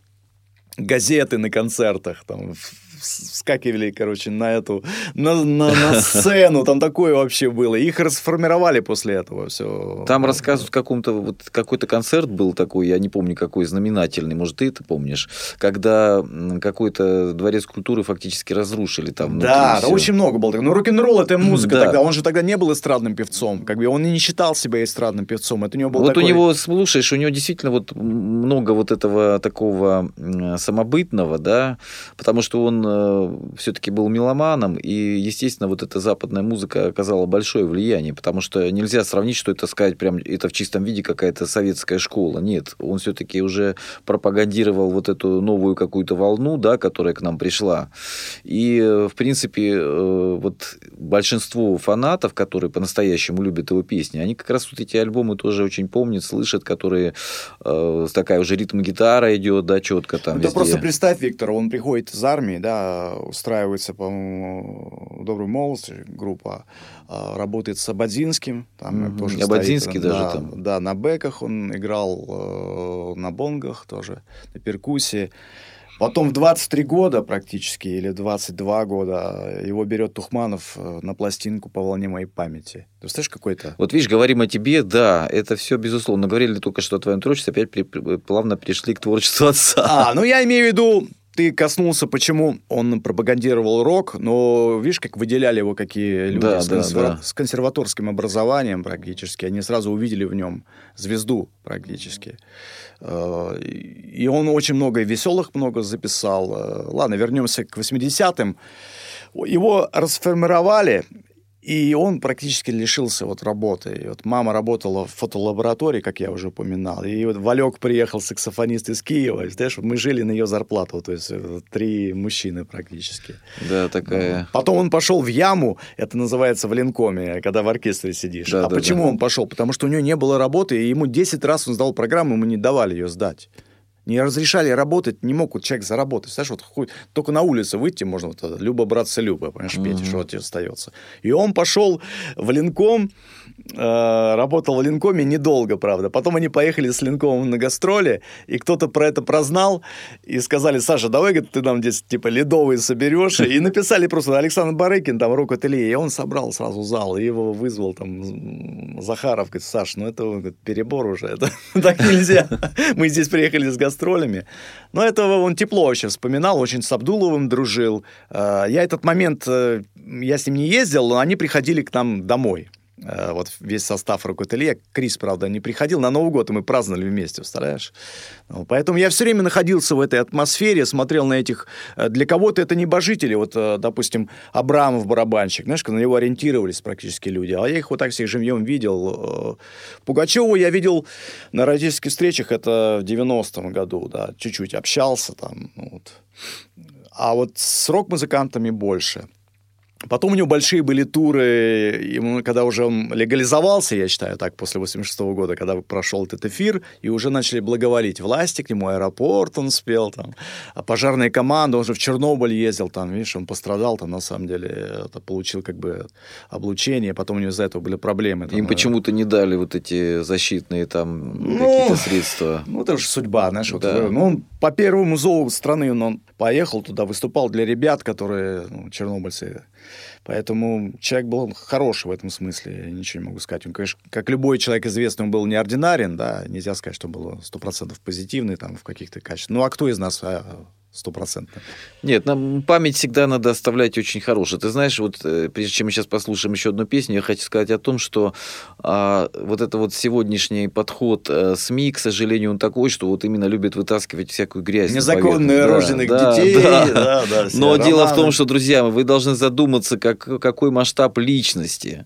Speaker 3: газеты на концертах, там вскакивали, короче, на эту, на, на, на сцену, там такое вообще было. Их расформировали после этого все.
Speaker 2: Там рассказывают каком-то, вот какой-то концерт был такой, я не помню какой, знаменательный, может, ты это помнишь, когда какой-то дворец культуры фактически разрушили там.
Speaker 3: Да, да, очень много было. Ну, рок-н-ролл это музыка да. тогда, он же тогда не был эстрадным певцом, как бы он и не считал себя эстрадным певцом, это у него был
Speaker 2: Вот
Speaker 3: такой...
Speaker 2: у него, слушаешь, у него действительно вот много вот этого такого самобытного, да, потому что он Э, все-таки был меломаном, и, естественно, вот эта западная музыка оказала большое влияние, потому что нельзя сравнить, что это сказать прям это в чистом виде какая-то советская школа. Нет, он все-таки уже пропагандировал вот эту новую какую-то волну, да, которая к нам пришла. И, в принципе, э, вот большинство фанатов, которые по-настоящему любят его песни, они как раз вот эти альбомы тоже очень помнят, слышат, которые э, такая уже ритм-гитара идет, да, четко там.
Speaker 3: Ну, ты просто представь, Виктор, он приходит из армии, да, устраивается, по-моему, Добрый молодость группа, а, работает с Абадзинским.
Speaker 2: Там mm-hmm. тоже Абадзинский стоит, даже
Speaker 3: да,
Speaker 2: там.
Speaker 3: Да, на бэках он играл, э, на бонгах тоже, на перкуссии. Потом в 23 года практически, или 22 года, его берет Тухманов э, на пластинку по волне моей памяти. Ты представляешь, какой-то...
Speaker 2: Вот видишь, говорим о тебе, да, это все безусловно. Говорили только что о твоем творчестве, опять при, плавно пришли к творчеству отца.
Speaker 3: А, ну я имею в виду, ты коснулся, почему он пропагандировал рок, но видишь, как выделяли его какие люди да, с, да, консерва... да. с консерваторским образованием практически. Они сразу увидели в нем звезду практически. Э, и он очень много веселых много записал. Э, ладно, вернемся к 80-м. Его расформировали, и он практически лишился вот работы. И вот мама работала в фотолаборатории, как я уже упоминал. И вот Валек приехал, саксофонист из Киева. И, знаешь, мы жили на ее зарплату. То есть э, три мужчины практически.
Speaker 2: Да, такая.
Speaker 3: Потом он пошел в яму. Это называется в линкоме, когда в оркестре сидишь. Да, а да, почему да. он пошел? Потому что у него не было работы. И ему 10 раз он сдал программу, ему не давали ее сдать не разрешали работать, не мог вот человек заработать. Знаешь, вот хоть, только на улице выйти можно, вот, Люба, братца, Люба, понимаешь, петь, uh-huh. что тебе остается. И он пошел в Линком, э, работал в Линкоме недолго, правда. Потом они поехали с Линкомом на гастроли, и кто-то про это прознал, и сказали, Саша, давай, говорит, ты нам здесь, типа, ледовые соберешь. И написали просто Александр Барыкин, там, рок-ателье, и он собрал сразу зал, и его вызвал там Захаров, говорит, Саш, ну это говорит, перебор уже, это так нельзя. Мы здесь приехали с гастролями. Но этого он тепло вообще вспоминал, очень с Абдуловым дружил. Э, я этот момент, э, я с ним не ездил, но они приходили к нам домой. Э, вот весь состав рок-ателье. Крис, правда, не приходил. На Новый год и мы праздновали вместе, представляешь? Ну, поэтому я все время находился в этой атмосфере, смотрел на этих... Э, для кого-то это небожители. Вот, э, допустим, Абрамов барабанщик. Знаешь, на него ориентировались практически люди. А я их вот так всех живьем видел. Пугачеву я видел на родительских встречах. Это в 90-м году, да. Чуть-чуть общался там. Вот. А вот с рок-музыкантами больше. Потом у него большие были туры, ему, когда уже он легализовался, я считаю, так, после 86 -го года, когда прошел этот эфир, и уже начали благоволить власти к нему, аэропорт он спел, там, а пожарная команда, он же в Чернобыль ездил, там, видишь, он пострадал, там, на самом деле, это получил, как бы, облучение, потом у него из-за этого были проблемы.
Speaker 2: Там, Им почему-то не дали вот эти защитные, там, ну, какие-то средства.
Speaker 3: Ну, это же судьба, знаешь, да. вот, ну, он по первому зову страны, он, он поехал туда, выступал для ребят, которые, ну, чернобыльцы, Поэтому человек был хороший в этом смысле, я ничего не могу сказать. Он, конечно, как любой человек известный, он был неординарен, да, нельзя сказать, что был сто процентов позитивный там в каких-то качествах. Ну, а кто из нас а, стопроцентно.
Speaker 2: Нет, нам память всегда надо оставлять очень хорошую. Ты знаешь, вот э, прежде чем мы сейчас послушаем еще одну песню, я хочу сказать о том, что а, вот это вот сегодняшний подход а, СМИ, к сожалению, он такой, что вот именно любит вытаскивать всякую грязь.
Speaker 3: Незаконно рожденных да, детей. Да, да,
Speaker 2: да, Но романы. дело в том, что, друзья, вы должны задуматься, как как, какой масштаб личности.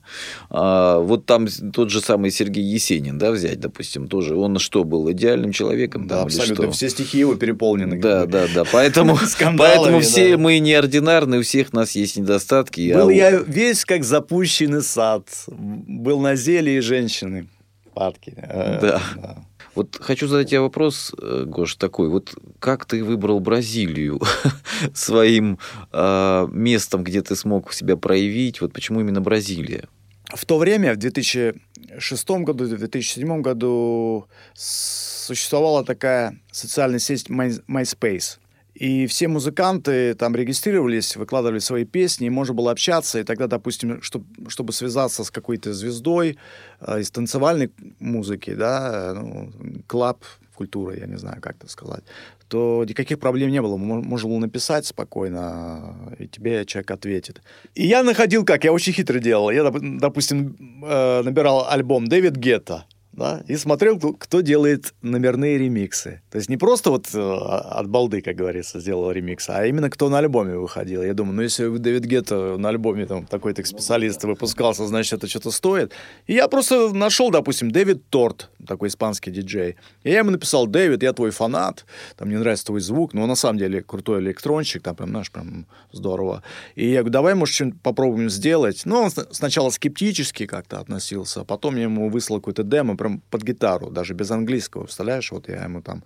Speaker 2: А, вот там тот же самый Сергей Есенин, да, взять, допустим, тоже. Он что, был идеальным человеком?
Speaker 3: Да, там, абсолютно. Все стихи его переполнены.
Speaker 2: Да, да, да. Поэтому, поэтому все мы неординарны, у всех нас есть недостатки.
Speaker 3: Был а... я весь как запущенный сад. Был на зелье и женщины. Падки.
Speaker 2: Э, да. да. Вот хочу задать тебе вопрос, э, Гош, такой. Вот как ты выбрал Бразилию своим э, местом, где ты смог себя проявить? Вот почему именно Бразилия?
Speaker 3: В то время, в 2006 году, в 2007 году существовала такая социальная сеть MySpace. И все музыканты там регистрировались, выкладывали свои песни, и можно было общаться. И тогда, допустим, чтобы, чтобы связаться с какой-то звездой э, из танцевальной музыки, да, ну, клаб, культура, я не знаю, как это сказать, то никаких проблем не было. Можно было написать спокойно, и тебе человек ответит. И я находил как, я очень хитро делал. Я, допустим, э, набирал альбом Дэвид Гетта, да, и смотрел, кто делает номерные ремиксы. То есть не просто вот э, от балды, как говорится, сделал ремикс, а именно кто на альбоме выходил. Я думаю, ну если Дэвид Гетто на альбоме там такой-то специалист выпускался, значит это что-то стоит. И я просто нашел, допустим, Дэвид Торт, такой испанский диджей. И я ему написал, Дэвид, я твой фанат, там мне нравится твой звук, но на самом деле крутой электронщик, там прям, знаешь, прям здорово. И я говорю, давай, может, что-нибудь попробуем сделать. Ну, он сначала скептически как-то относился, а потом я ему выслал какой-то демо, прям под гитару, даже без английского, представляешь? Вот я ему там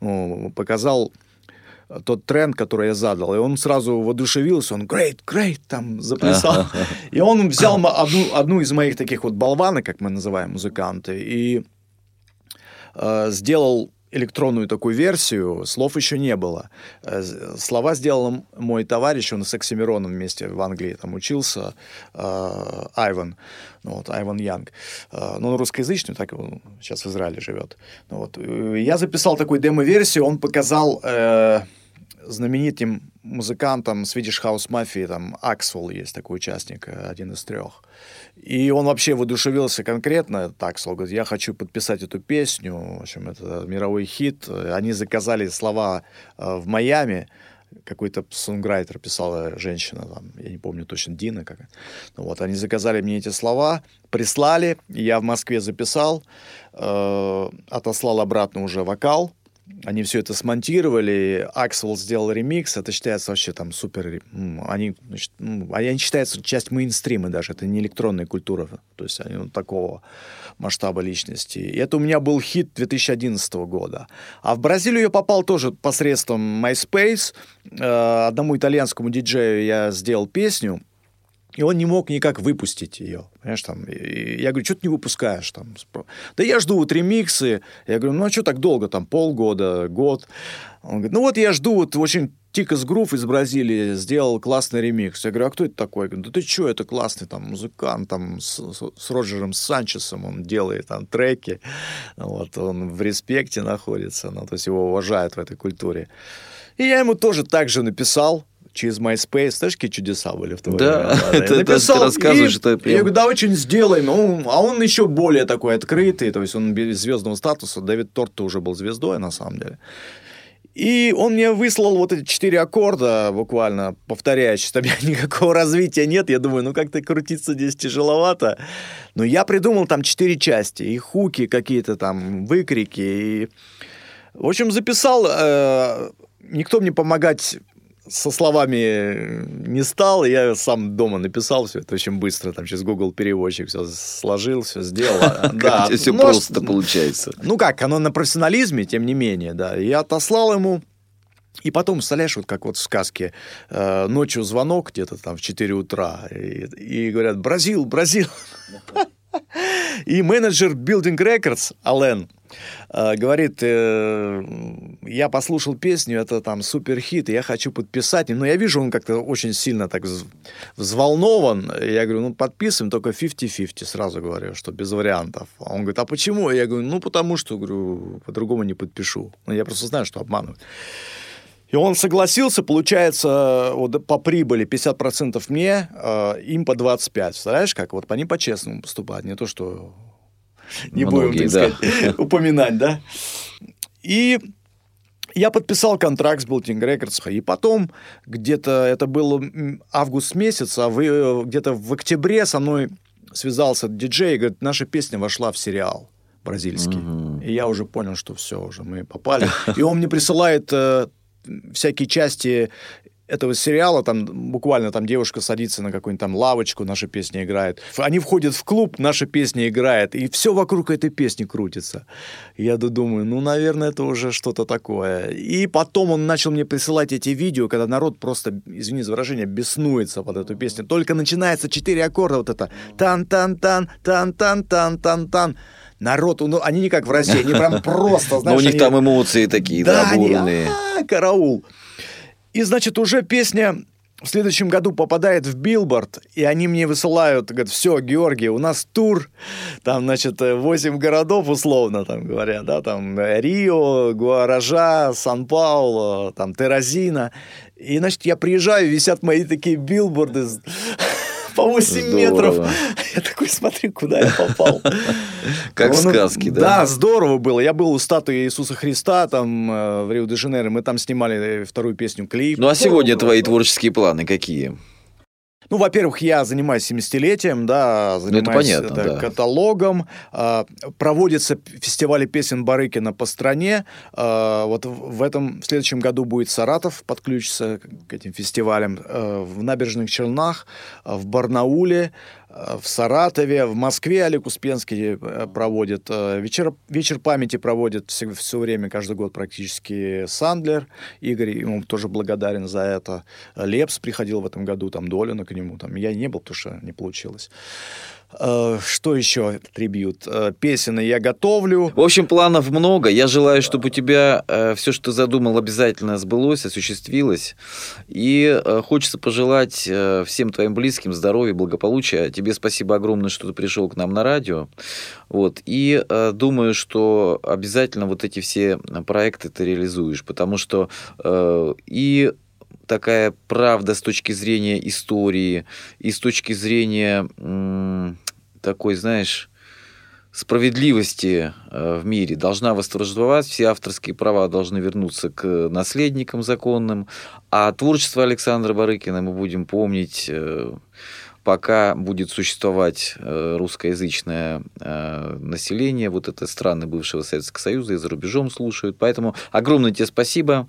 Speaker 3: ну, показал тот тренд, который я задал, и он сразу воодушевился, он great, great, там заплясал. И он взял одну, одну из моих таких вот болванок, как мы называем музыканты, и э, сделал электронную такую версию, слов еще не было. Э, слова сделал мой товарищ, он с Оксимироном вместе в Англии там учился, э, Айван, ну, вот, Айван Янг. Э, ну, он русскоязычный, так он сейчас в Израиле живет. Ну, вот. Я записал такую демо-версию, он показал э, знаменитым музыкантам Swedish House Mafia, там Аксвелл есть такой участник, один из трех. И он вообще воодушевился конкретно, так, говорит, я хочу подписать эту песню, в общем, это мировой хит. Они заказали слова э, в Майами, какой-то сонграйтер писала женщина, там, я не помню точно, Дина как. Ну, вот, они заказали мне эти слова, прислали, я в Москве записал, э, отослал обратно уже вокал, они все это смонтировали, Аксел сделал ремикс, это считается вообще там супер, они, значит, они считаются часть мейнстрима даже, это не электронная культура, то есть они вот такого масштаба личности. И это у меня был хит 2011 года. А в Бразилию я попал тоже посредством MySpace, э, одному итальянскому диджею я сделал песню, и он не мог никак выпустить ее. Понимаешь, там, и я говорю, что ты не выпускаешь? Там? Да я жду вот ремиксы. Я говорю, ну а что так долго, там полгода, год? Он говорит, ну вот я жду, вот очень Тикас Грув из Бразилии сделал классный ремикс. Я говорю, а кто это такой? Я говорю, да ты что, это классный там музыкант, там с, с Роджером Санчесом он делает там треки. Вот, он в респекте находится, ну, то есть его уважают в этой культуре. И я ему тоже так же написал, через MySpace. Знаешь, какие чудеса были в то
Speaker 2: да, ты рассказываешь,
Speaker 3: и, что прям... Я говорю, да, очень сделаем. А он еще более такой открытый, то есть он без звездного статуса. Давид Торт уже был звездой, на самом деле. И он мне выслал вот эти четыре аккорда, буквально повторяющие, там никакого развития нет. Я думаю, ну как-то крутиться здесь тяжеловато. Но я придумал там четыре части, и хуки какие-то там, выкрики. И... В общем, записал. Э, никто мне помогать со словами не стал, я сам дома написал все это очень быстро, там через Google переводчик все сложил, все сделал.
Speaker 2: Да, все просто получается.
Speaker 3: Ну как, оно на профессионализме, тем не менее, да. Я отослал ему, и потом, представляешь, вот как вот в сказке, э, ночью звонок где-то там в 4 утра, и, и говорят, Бразил, Бразил. И менеджер Building Records, Ален, э, говорит, э, я послушал песню, это там супер хит, я хочу подписать, но я вижу, он как-то очень сильно так взволнован, я говорю, ну подписываем, только 50-50, сразу говорю, что без вариантов. Он говорит, а почему? Я говорю, ну потому что, говорю, по-другому не подпишу. Ну, я просто знаю, что обманывают. И он согласился, получается, вот по прибыли 50% мне, э, им по 25%. Представляешь, как? Вот они по-честному поступают, не то, что не Многие, будем, так да. сказать, упоминать, да? И Я подписал контракт с Building Records, и потом где-то, это был август месяц, а вы, где-то в октябре со мной связался диджей и говорит, наша песня вошла в сериал бразильский. Mm-hmm. И я уже понял, что все, уже мы попали. И он мне присылает э, всякие части этого сериала, там буквально там девушка садится на какую-нибудь там лавочку, наша песня играет. Они входят в клуб, наша песня играет, и все вокруг этой песни крутится. Я думаю, ну, наверное, это уже что-то такое. И потом он начал мне присылать эти видео, когда народ просто, извини за выражение, беснуется под эту песню. Только начинается четыре аккорда, вот это тан-тан-тан, тан-тан-тан-тан-тан. Народ, ну, они не как в России, они прям просто,
Speaker 2: знаешь... Но у них там эмоции такие, да, бурные.
Speaker 3: караул. И, значит, уже песня в следующем году попадает в Билборд, и они мне высылают, говорят, все, Георгий, у нас тур, там, значит, 8 городов, условно, там говорят, да, там Рио, Гуаража, Сан-Пауло, там Теразина. И, значит, я приезжаю, висят мои такие билборды по 8 здорово. метров. Я такой смотрю, куда я попал.
Speaker 2: Как в сказке, да?
Speaker 3: Да, здорово было. Я был у статуи Иисуса Христа там э, в Рио-де-Жанейро. Мы там снимали вторую песню клип.
Speaker 2: Ну а сегодня твои творческие планы какие?
Speaker 3: Ну, во-первых, я занимаюсь 70-летием, да, занимаюсь ну, это понятно, да. каталогом. А, проводятся фестивали песен Барыкина по стране. А, вот в этом, в следующем году будет Саратов подключиться к этим фестивалям. А, в Набережных Челнах, в Барнауле, в Саратове, в Москве Олег Успенский э, проводит. Э, вечер, вечер памяти проводит все, все время, каждый год практически Сандлер. Игорь ему тоже благодарен за это. Лепс приходил в этом году, там Долина к нему. Там, я не был, потому что не получилось. Э, что еще трибьют? Э, песен я готовлю.
Speaker 2: В общем, планов много. Я желаю, чтобы у тебя э, все, что задумал, обязательно сбылось, осуществилось. И хочется пожелать всем твоим близким здоровья, благополучия. Тебе спасибо огромное, что ты пришел к нам на радио. Вот. И думаю, что обязательно вот эти все проекты ты реализуешь, потому что и такая правда с точки зрения истории и с точки зрения такой, знаешь, справедливости э, в мире должна восторжествовать, все авторские права должны вернуться к наследникам законным, а творчество Александра Барыкина мы будем помнить э, пока будет существовать э, русскоязычное население, вот это страны бывшего Советского Союза и за рубежом слушают. Поэтому огромное тебе спасибо,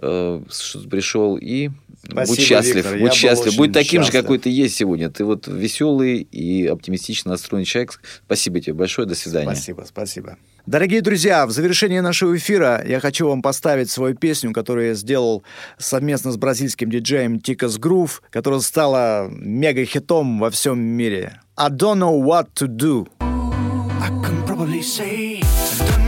Speaker 2: пришел и Спасибо, будь счастлив, Виктор, будь счастлив, будь таким счастлив. же, какой ты есть сегодня. Ты вот веселый и оптимистично настроенный человек. Спасибо тебе большое, до свидания.
Speaker 3: Спасибо, спасибо. Дорогие друзья, в завершении нашего эфира я хочу вам поставить свою песню, которую я сделал совместно с бразильским диджеем Тикас Грув, которая стала мега-хитом во всем мире. I don't know what to do. I can probably say Tell